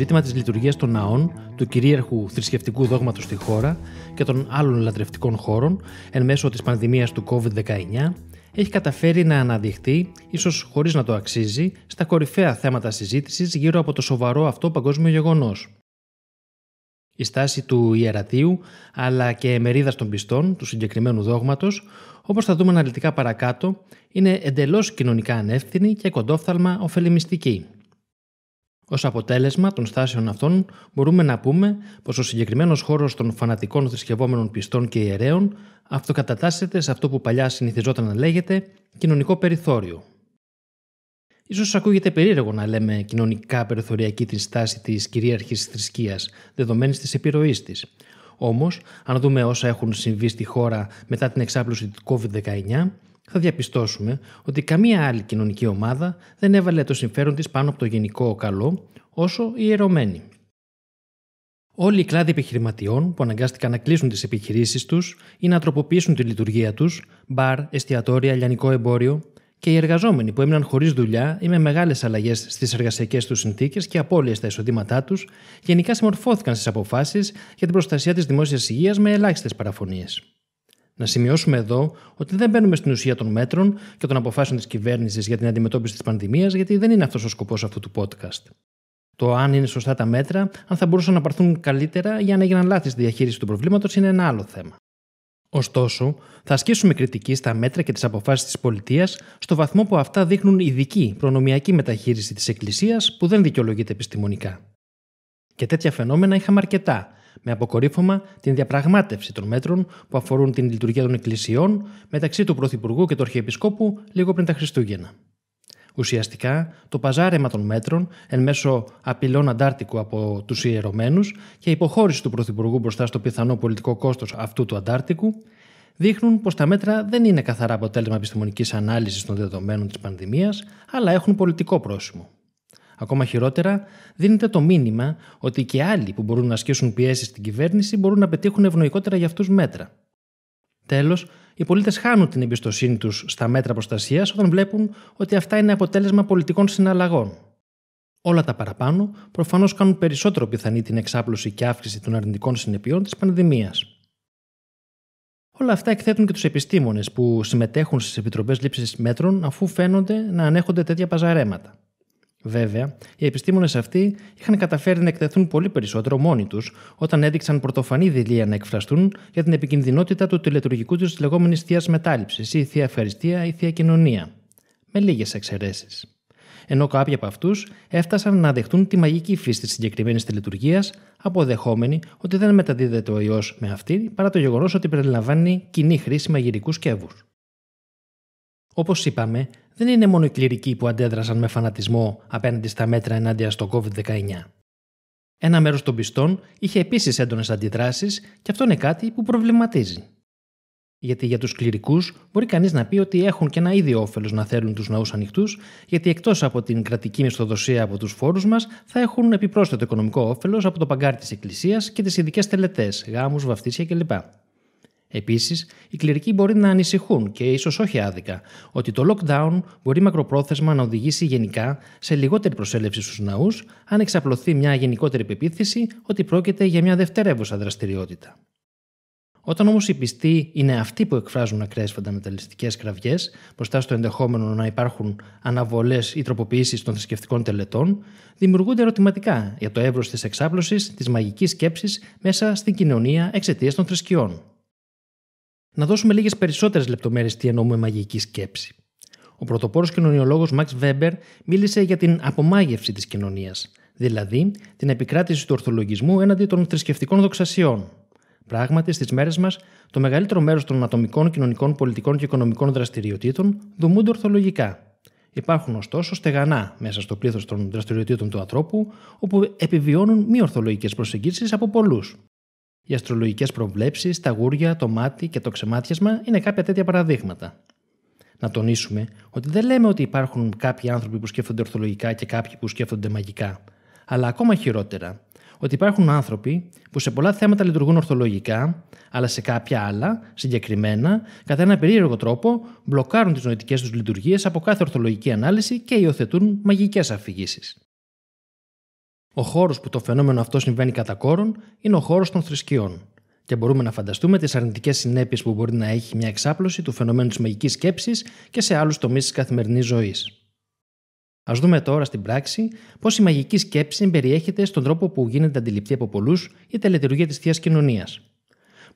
ζήτημα της λειτουργίας των ναών, του κυρίαρχου θρησκευτικού δόγματος στη χώρα και των άλλων λατρευτικών χώρων εν μέσω της πανδημίας του COVID-19 έχει καταφέρει να αναδειχθεί, ίσως χωρίς να το αξίζει, στα κορυφαία θέματα συζήτησης γύρω από το σοβαρό αυτό παγκόσμιο γεγονός. Η στάση του ιερατείου, αλλά και μερίδας των πιστών του συγκεκριμένου δόγματος, όπως θα δούμε αναλυτικά παρακάτω, είναι εντελώς κοινωνικά ανεύθυνη και κοντόφθαλμα ωφελημιστική. Ω αποτέλεσμα των στάσεων αυτών, μπορούμε να πούμε πως ο συγκεκριμένος χώρος των φανατικών θρησκευόμενων πιστών και ιερέων αυτοκατατάσσεται σε αυτό που παλιά συνηθιζόταν να λέγεται κοινωνικό περιθώριο. Ίσως ακούγεται περίεργο να λέμε κοινωνικά περιθωριακή την στάση της κυρίαρχης θρησκείας, δεδομένης της επιρροής της. Όμως, αν δούμε όσα έχουν συμβεί στη χώρα μετά την εξάπλωση του COVID-19, θα διαπιστώσουμε ότι καμία άλλη κοινωνική ομάδα δεν έβαλε το συμφέρον της πάνω από το γενικό καλό όσο η ιερωμένη. Όλοι οι κλάδοι επιχειρηματιών που αναγκάστηκαν να κλείσουν τις επιχειρήσεις τους ή να τροποποιήσουν τη λειτουργία τους, μπαρ, εστιατόρια, λιανικό εμπόριο, και οι εργαζόμενοι που έμειναν χωρίς δουλειά ή με μεγάλες αλλαγές στις εργασιακές τους συνθήκες και απώλειες στα εισοδήματά τους, γενικά συμμορφώθηκαν στις αποφάσεις για την προστασία της δημόσιας υγείας με ελάχιστες παραφωνίες. Να σημειώσουμε εδώ ότι δεν μπαίνουμε στην ουσία των μέτρων και των αποφάσεων της κυβέρνησης για την αντιμετώπιση της πανδημίας, γιατί δεν είναι αυτός ο σκοπός αυτού του podcast. Το αν είναι σωστά τα μέτρα, αν θα μπορούσαν να πάρθουν καλύτερα για να έγιναν λάθη στη διαχείριση του προβλήματος, είναι ένα άλλο θέμα. Ωστόσο, θα ασκήσουμε κριτική στα μέτρα και τις αποφάσεις της πολιτείας στο βαθμό που αυτά δείχνουν ειδική προνομιακή μεταχείριση της Εκκλησίας που δεν δικαιολογείται επιστημονικά. Και τέτοια φαινόμενα είχαμε αρκετά, με αποκορύφωμα την διαπραγμάτευση των μέτρων που αφορούν την λειτουργία των εκκλησιών μεταξύ του Πρωθυπουργού και του Αρχιεπισκόπου λίγο πριν τα Χριστούγεννα. Ουσιαστικά, το παζάρεμα των μέτρων εν μέσω απειλών αντάρτικου από τους ιερωμένους και υποχώρηση του Πρωθυπουργού μπροστά στο πιθανό πολιτικό κόστος αυτού του αντάρτικου δείχνουν πως τα μέτρα δεν είναι καθαρά αποτέλεσμα επιστημονικής ανάλυσης των δεδομένων της πανδημίας, αλλά έχουν πολιτικό πρόσημο. Ακόμα χειρότερα, δίνεται το μήνυμα ότι και άλλοι που μπορούν να ασκήσουν πιέσεις στην κυβέρνηση μπορούν να πετύχουν ευνοϊκότερα για αυτούς μέτρα. Τέλος, οι πολίτες χάνουν την εμπιστοσύνη τους στα μέτρα προστασίας όταν βλέπουν ότι αυτά είναι αποτέλεσμα πολιτικών συναλλαγών. Όλα τα παραπάνω προφανώς κάνουν περισσότερο πιθανή την εξάπλωση και αύξηση των αρνητικών συνεπειών της πανδημίας. Όλα αυτά εκθέτουν και τους επιστήμονες που συμμετέχουν στις επιτροπές λήψης μέτρων αφού φαίνονται να ανέχονται τέτοια παζαρέματα. Βέβαια, οι επιστήμονες αυτοί είχαν καταφέρει να εκτεθούν πολύ περισσότερο μόνοι τους όταν έδειξαν πρωτοφανή δηλία να εκφραστούν για την επικινδυνότητα του τελετουργικού τους λεγόμενης θείας μετάληψη ή θεία ευχαριστία ή θεία κοινωνία. Με λίγες εξαιρέσεις. Ενώ κάποιοι από αυτούς έφτασαν να δεχτούν τη μαγική φύση της συγκεκριμένης τελετουργία, αποδεχόμενοι ότι δεν μεταδίδεται ο ιό με αυτή παρά το γεγονός ότι περιλαμβάνει κοινή χρήση μαγειρικού σκεύους. Όπως είπαμε, δεν είναι μόνο οι κληρικοί που αντέδρασαν με φανατισμό απέναντι στα μέτρα ενάντια στο COVID-19. Ένα μέρος των πιστών είχε επίσης έντονες αντιδράσεις και αυτό είναι κάτι που προβληματίζει. Γιατί για τους κληρικούς μπορεί κανείς να πει ότι έχουν και ένα ίδιο όφελος να θέλουν τους ναούς ανοιχτούς, γιατί εκτός από την κρατική μισθοδοσία από τους φόρους μας, θα έχουν επιπρόσθετο οικονομικό όφελος από το παγκάρι της Εκκλησίας και τις ειδικές τελετές, γάμους, βαφτίσια κλπ. Επίσης, οι κληρικοί μπορεί να ανησυχούν και ίσως όχι άδικα ότι το lockdown μπορεί μακροπρόθεσμα να οδηγήσει γενικά σε λιγότερη προσέλευση στους ναούς, αν εξαπλωθεί μια γενικότερη πεποίθηση ότι πρόκειται για μια δευτερεύουσα δραστηριότητα. Όταν όμως οι πιστοί είναι αυτοί που εκφράζουν ακραίες φανταμεταλλιστικές κραυγές μπροστά στο ενδεχόμενο να υπάρχουν αναβολές ή τροποποιήσεις των θρησκευτικών τελετών, δημιουργούνται ερωτηματικά για το εύρος της εξάπλωσης της μαγικής σκέψης μέσα στην κοινωνία εξαιτίας των θρησκειών. Να δώσουμε λίγες περισσότερες λεπτομέρειες τι εννοούμε μαγική σκέψη. Ο πρωτοπόρος κοινωνιολόγος Μαξ Βέμπερ μίλησε για την απομάγευση της κοινωνίας, δηλαδή την επικράτηση του ορθολογισμού έναντι των θρησκευτικών δοξασιών. Πράγματι, στις μέρες μας, το μεγαλύτερο μέρος των ατομικών, κοινωνικών, πολιτικών και οικονομικών δραστηριοτήτων δομούνται ορθολογικά. Υπάρχουν ωστόσο στεγανά μέσα στο πλήθος των δραστηριοτήτων του ανθρώπου, όπου επιβιώνουν μη ορθολογικές προσεγγίσεις από πολλούς. Οι αστρολογικές προβλέψεις, τα γούρια, το μάτι και το ξεμάτιασμα είναι κάποια τέτοια παραδείγματα. Να τονίσουμε ότι δεν λέμε ότι υπάρχουν κάποιοι άνθρωποι που σκέφτονται ορθολογικά και κάποιοι που σκέφτονται μαγικά. Αλλά ακόμα χειρότερα, ότι υπάρχουν άνθρωποι που σε πολλά θέματα λειτουργούν ορθολογικά, αλλά σε κάποια άλλα, συγκεκριμένα, κατά ένα περίεργο τρόπο, μπλοκάρουν τις νοητικές τους λειτουργίες από κάθε ορθολογική ανάλυση και υιοθετούν μαγικές αφηγήσεις. Ο χώρος που το φαινόμενο αυτό συμβαίνει κατά κόρον είναι ο χώρος των θρησκειών. Και μπορούμε να φανταστούμε τις αρνητικές συνέπειες που μπορεί να έχει μια εξάπλωση του φαινομένου της μαγικής σκέψης και σε άλλους τομείς της καθημερινής ζωής. Α δούμε τώρα στην πράξη πώς η μαγική σκέψη περιέχεται στον τρόπο που γίνεται αντιληπτή από πολλούς η τελετουργία της θείας κοινωνίας.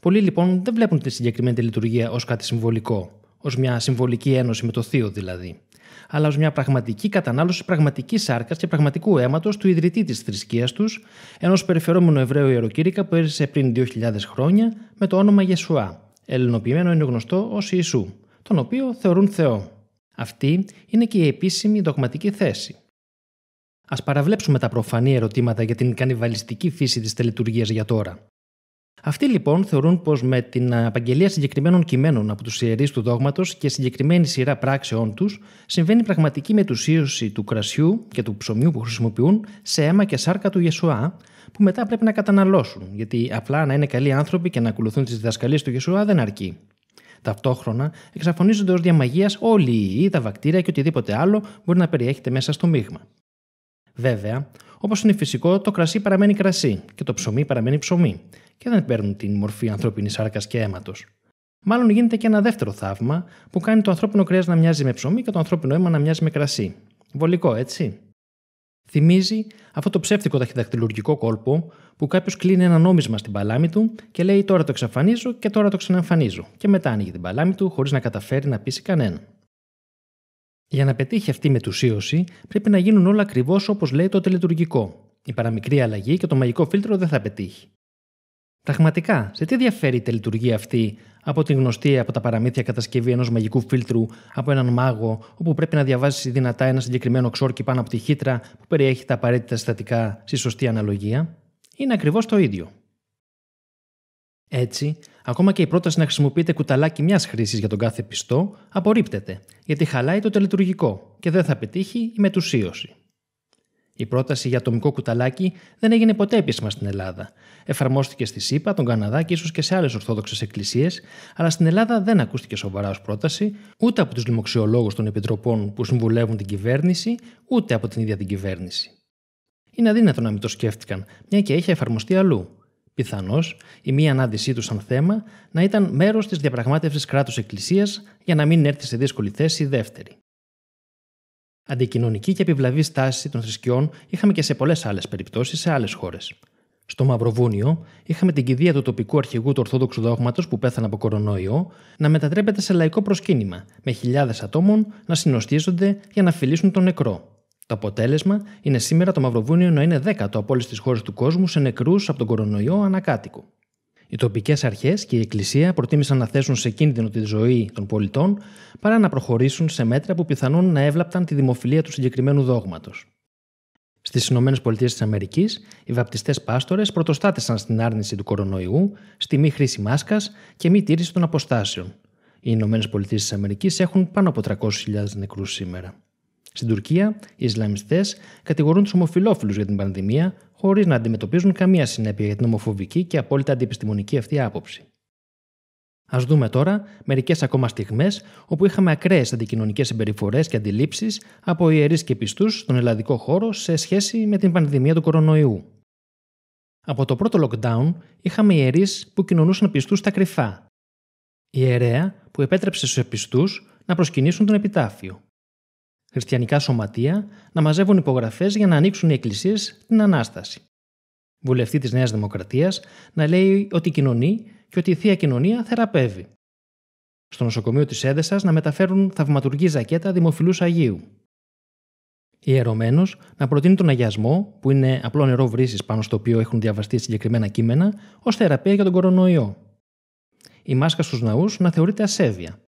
Πολλοί λοιπόν δεν βλέπουν τη συγκεκριμένη λειτουργία ως κάτι συμβολικό, ως μια συμβολική ένωση με το θείο δηλαδή, αλλά ω μια πραγματική κατανάλωση πραγματικής σάρκας και πραγματικού αίματος του ιδρυτή της θρησκείας τους, ενός περιφερόμενου Εβραίου ιεροκήρυκα που έζησε πριν 2.000 χρόνια με το όνομα Γεσουά. Ελληνοποιημένο είναι γνωστό ως Ιησού, τον οποίο θεωρούν Θεό. Αυτή είναι και η επίσημη δογματική θέση. Α παραβλέψουμε τα προφανή ερωτήματα για την κανιβαλιστική φύση της τελετουργίας για τώρα. Αυτοί λοιπόν θεωρούν πως με την απαγγελία συγκεκριμένων κειμένων από τους ιερείς του δόγματος και συγκεκριμένη σειρά πράξεών τους συμβαίνει πραγματική μετουσίωση του κρασιού και του ψωμιού που χρησιμοποιούν σε αίμα και σάρκα του Ιεσουά, που μετά πρέπει να καταναλώσουν, γιατί απλά να είναι καλοί άνθρωποι και να ακολουθούν τις διδασκαλίες του Ιεσουά δεν αρκεί. Ταυτόχρονα εξαφανίζονται ως διαμαγείας όλοι οι ιοί, τα βακτήρια και οτιδήποτε άλλο μπορεί να περιέχεται μέσα στο μείγμα. Βέβαια, όπως είναι φυσικό, το κρασί παραμένει κρασί και το ψωμί παραμένει ψωμί και δεν παίρνουν την μορφή ανθρώπινης σάρκας και αίματος. Μάλλον γίνεται και ένα δεύτερο θαύμα που κάνει το ανθρώπινο κρέας να μοιάζει με ψωμί και το ανθρώπινο αίμα να μοιάζει με κρασί. Βολικό, έτσι. Θυμίζει αυτό το ψεύτικο ταχυδακτηλουργικό κόλπο που κάποιος κλείνει ένα νόμισμα στην παλάμη του και λέει τώρα το εξαφανίζω και τώρα το ξαναεμφανίζω, και μετά ανοίγει την παλάμη του χωρίς να καταφέρει να πείσει κανέναν. Για να πετύχει αυτή η μετουσίωση, πρέπει να γίνουν όλα ακριβώς όπως λέει το τελετουργικό. Η παραμικρή αλλαγή και το μαγικό φίλτρο δεν θα πετύχει. Πραγματικά, σε τι διαφέρει η τελετουργία αυτή από την γνωστή από τα παραμύθια κατασκευή ενός μαγικού φίλτρου από έναν μάγο, όπου πρέπει να διαβάσεις δυνατά ένα συγκεκριμένο ξόρκι πάνω από τη χύτρα που περιέχει τα απαραίτητα συστατικά στη σωστή αναλογία, είναι ακριβώς το ίδιο. Έτσι, ακόμα και η πρόταση να χρησιμοποιείτε κουταλάκι μιας χρήσης για τον κάθε πιστό απορρίπτεται, γιατί χαλάει το τελετουργικό και δεν θα πετύχει η μετουσίωση. Η πρόταση για ατομικό κουταλάκι δεν έγινε ποτέ επίσημα στην Ελλάδα. Εφαρμόστηκε στη ΣΥΠΑ, τον Καναδά και ίσως και σε άλλες Ορθόδοξες εκκλησίες, αλλά στην Ελλάδα δεν ακούστηκε σοβαρά ως πρόταση ούτε από τους λοιμοξιολόγους των επιτροπών που συμβουλεύουν την κυβέρνηση, ούτε από την ίδια την κυβέρνηση. Είναι αδύνατο να μην το σκέφτηκαν, μια και είχε εφαρμοστεί αλλού. Πιθανώς η μία ανάδυσή του σαν θέμα να ήταν μέρος της διαπραγμάτευσης κράτου-εκκλησία για να μην έρθει σε δύσκολη θέση η δεύτερη. Αντικοινωνική και επιβλαβή στάση των θρησκειών είχαμε και σε πολλές άλλες περιπτώσεις σε άλλες χώρες. Στο Μαυροβούνιο είχαμε την κηδεία του τοπικού αρχηγού του Ορθόδοξου Δόγματος που πέθανε από κορονοϊό να μετατρέπεται σε λαϊκό προσκύνημα, με χιλιάδες ατόμων να συνοστίζονται για να φιλήσουν τον νεκρό. Το αποτέλεσμα είναι σήμερα το Μαυροβούνιο να είναι δέκατο από όλες τις χώρες του κόσμου σε νεκρούς από τον κορονοϊό ανακάτοικο. Οι τοπικές αρχές και η Εκκλησία προτίμησαν να θέσουν σε κίνδυνο τη ζωή των πολιτών παρά να προχωρήσουν σε μέτρα που πιθανόν να έβλαπταν τη δημοφιλία του συγκεκριμένου δόγματος. Στις ΗΠΑ, οι βαπτιστές πάστορες πρωτοστάτησαν στην άρνηση του κορονοϊού, στη μη χρήση μάσκας και μη τήρηση των αποστάσεων. Οι ΗΠΑ έχουν πάνω από 300.000 νεκρούς σήμερα. Στην Τουρκία, οι Ισλαμιστές κατηγορούν τους ομοφυλόφιλους για την πανδημία, χωρίς να αντιμετωπίζουν καμία συνέπεια για την ομοφοβική και απόλυτα αντιεπιστημονική αυτή άποψη. Α δούμε τώρα μερικές ακόμα στιγμές όπου είχαμε ακραίες αντικοινωνικές συμπεριφορές και αντιλήψεις από ιερείς και πιστούς στον ελλαδικό χώρο σε σχέση με την πανδημία του κορονοϊού. Από το πρώτο lockdown είχαμε ιερείς που κοινωνούσαν πιστούς στα κρυφά. Η ιερέα που επέτρεψε στους επιστού να προσκυνήσουν τον επιτάφιο χριστιανικά σωματεία να μαζεύουν υπογραφές για να ανοίξουν οι εκκλησίες την ανάσταση. Βουλευτή της Νέας Δημοκρατίας να λέει ότι κοινωνεί και ότι η θεία κοινωνία θεραπεύει. Στο νοσοκομείο της Έδεσα να μεταφέρουν θαυματουργή ζακέτα δημοφιλούς Αγίου. Ιερωμένος να προτείνει τον αγιασμό, που είναι απλό νερό βρύσης πάνω στο οποίο έχουν διαβαστεί συγκεκριμένα κείμενα, ως θεραπεία για τον κορονοϊό. Η μάσκα στους ναούς να θεωρείται ασέβεια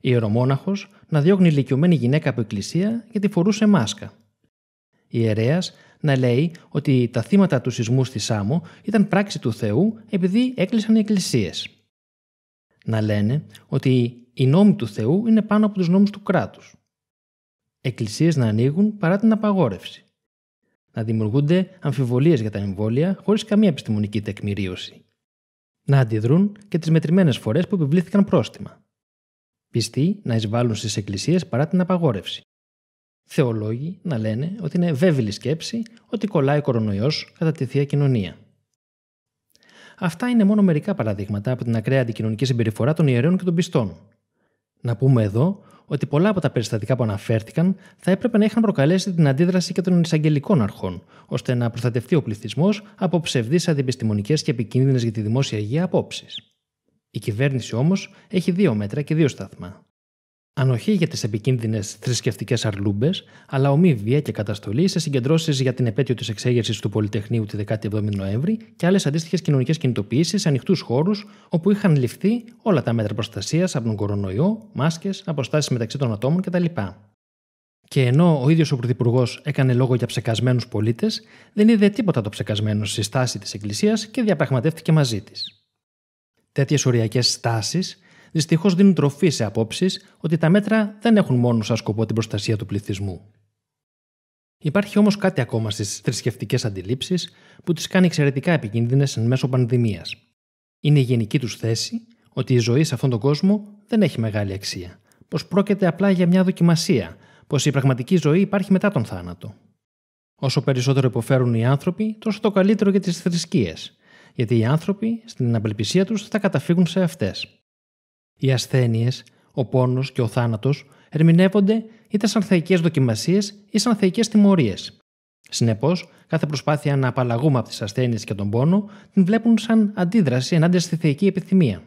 ιερομόναχος να διώχνει ηλικιωμένη γυναίκα από εκκλησία γιατί φορούσε μάσκα. Ιερέας να λέει ότι τα θύματα του σεισμού στη Σάμο ήταν πράξη του Θεού επειδή έκλεισαν οι εκκλησίες. Να λένε ότι οι νόμοι του Θεού είναι πάνω από τους νόμους του κράτους. Εκκλησίες να ανοίγουν παρά την απαγόρευση. Να δημιουργούνται αμφιβολίες για τα εμβόλια χωρίς καμία επιστημονική τεκμηρίωση. Να αντιδρούν και τις μετρημένες φορές που επιβλήθηκαν πρόστιμα πιστοί να εισβάλλουν στις εκκλησίες παρά την απαγόρευση. θεολόγοι να λένε ότι είναι βέβαιη σκέψη ότι κολλάει ο κορονοϊός κατά τη θεία κοινωνία. Αυτά είναι μόνο μερικά παραδείγματα από την ακραία αντικοινωνική συμπεριφορά των ιερέων και των πιστών. Να πούμε εδώ ότι πολλά από τα περιστατικά που αναφέρθηκαν θα έπρεπε να είχαν προκαλέσει την αντίδραση και των εισαγγελικών αρχών, ώστε να προστατευτεί ο πληθυσμός από ψευδείς αντιεπιστημονικές και επικίνδυνες για τη δημόσια υγεία απόψεις. Η κυβέρνηση όμως έχει δύο μέτρα και δύο σταθμά. Ανοχή για τις επικίνδυνες θρησκευτικές αρλούμπες, αλλά ομή βία και καταστολή σε συγκεντρώσεις για την επέτειο της εξέγερσης του Πολυτεχνείου τη 17η Νοέμβρη και άλλες αντίστοιχες κοινωνικές κινητοποιήσεις σε ανοιχτούς χώρους όπου είχαν ληφθεί όλα τα μέτρα προστασίας από τον κορονοϊό, μάσκες, αποστάσεις μεταξύ των ατόμων κτλ. Και ενώ ο ίδιος ο Πρωθυπουργός έκανε λόγο για ψεκασμένους πολίτες, δεν είδε τίποτα το ψεκασμένο στη στάση της Εκκλησίας και διαπραγματεύτηκε μαζί της. Τέτοιες οριακές στάσεις δυστυχώς δίνουν τροφή σε απόψεις ότι τα μέτρα δεν έχουν μόνο σαν σκοπό την προστασία του πληθυσμού. Υπάρχει όμως κάτι ακόμα στις θρησκευτικές αντιλήψεις που τις κάνει εξαιρετικά επικίνδυνες εν μέσω πανδημίας. Είναι η γενική τους θέση ότι η ζωή σε αυτόν τον κόσμο δεν έχει μεγάλη αξία, πως πρόκειται απλά για μια δοκιμασία, πως η πραγματική ζωή υπάρχει μετά τον θάνατο. Όσο περισσότερο υποφέρουν οι άνθρωποι, τόσο το καλύτερο για τις θρησκείες, γιατί οι άνθρωποι στην απελπισία τους θα καταφύγουν σε αυτές. Οι ασθένειες, ο πόνος και ο θάνατος ερμηνεύονται είτε σαν θεϊκές δοκιμασίες ή σαν θεϊκές τιμωρίες. Συνεπώς, κάθε προσπάθεια να απαλλαγούμε από τις ασθένειες και τον πόνο την βλέπουν σαν αντίδραση ενάντια στη θεϊκή επιθυμία.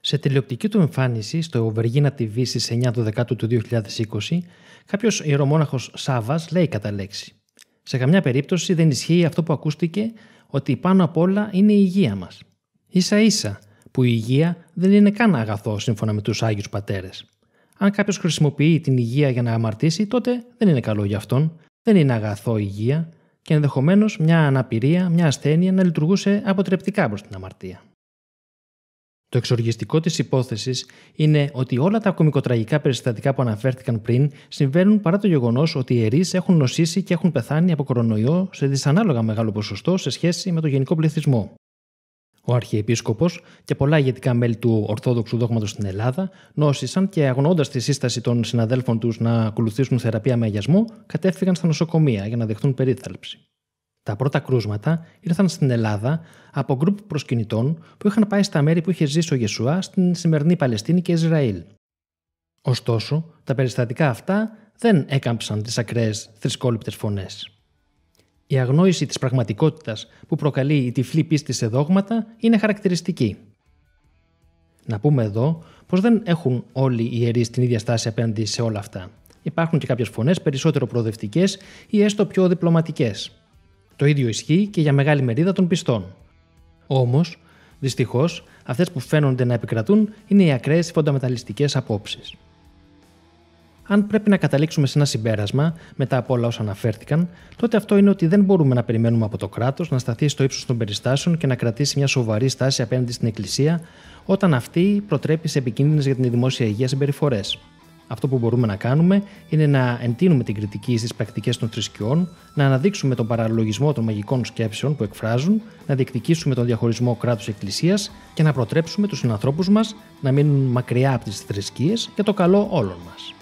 Σε τηλεοπτική του εμφάνιση στο Βεργίνα TV στις 9 του Δεκάτου του 2020, κάποιος ιερομόναχος Σάβας λέει κατά λέξη: Σε καμιά περίπτωση δεν ισχύει αυτό που ακούστηκε ότι πάνω απ' όλα είναι η υγεία μας. σα ίσα που η υγεία δεν είναι καν αγαθό σύμφωνα με τους Άγιους Πατέρες. Αν κάποιος χρησιμοποιεί την υγεία για να αμαρτήσει, τότε δεν είναι καλό για αυτόν, δεν είναι αγαθό η υγεία και ενδεχομένως μια αναπηρία, μια ασθένεια να λειτουργούσε αποτρεπτικά προς την αμαρτία. Το εξοργιστικό της υπόθεσης είναι ότι όλα τα κομικοτραγικά περιστατικά που αναφέρθηκαν πριν συμβαίνουν παρά το γεγονός ότι οι ιερεί έχουν νοσήσει και έχουν πεθάνει από κορονοϊό σε δυσανάλογα μεγάλο ποσοστό σε σχέση με το γενικό πληθυσμό. Ο Αρχιεπίσκοπος και πολλά ηγετικά μέλη του Ορθόδοξου Δόγματος στην Ελλάδα νόσησαν και αγνοώντας τη σύσταση των συναδέλφων τους να ακολουθήσουν θεραπεία με αγιασμό, κατέφυγαν στα νοσοκομεία για να δεχτούν περίθαλψη. Τα πρώτα κρούσματα ήρθαν στην Ελλάδα από γκρουπ προσκυνητών που είχαν πάει στα μέρη που είχε ζήσει ο Γεσουά στην σημερινή Παλαιστίνη και Ισραήλ. Ωστόσο, τα περιστατικά αυτά δεν έκαμψαν τις ακραίες θρησκόληπτες φωνές. Η αγνόηση της πραγματικότητας που προκαλεί η τυφλή πίστη σε δόγματα είναι χαρακτηριστική. Να πούμε εδώ πως δεν έχουν όλοι οι ιερείς την ίδια στάση απέναντι σε όλα αυτά. Υπάρχουν και κάποιες φωνές περισσότερο προοδευτικές ή έστω πιο διπλωματικές. Το ίδιο ισχύει και για μεγάλη μερίδα των πιστών. Όμως, δυστυχώς, αυτές που φαίνονται να επικρατούν είναι οι ακραίες φονταμεταλλιστικές απόψεις. Αν πρέπει να καταλήξουμε σε ένα συμπέρασμα μετά από όλα όσα αναφέρθηκαν, τότε αυτό είναι ότι δεν μπορούμε να περιμένουμε από το κράτος να σταθεί στο ύψος των περιστάσεων και να κρατήσει μια σοβαρή στάση απέναντι στην Εκκλησία, όταν αυτή προτρέπει σε επικίνδυνες για την δημόσια υγεία συμπεριφορές. Αυτό που μπορούμε να κάνουμε είναι να εντείνουμε την κριτική στις πρακτικές των θρησκειών, να αναδείξουμε τον παραλογισμό των μαγικών σκέψεων που εκφράζουν, να διεκδικήσουμε τον διαχωρισμό κράτου-εκκλησία και να προτρέψουμε τους συνανθρώπους μας να μείνουν μακριά από τις θρησκείες για το καλό όλων μας.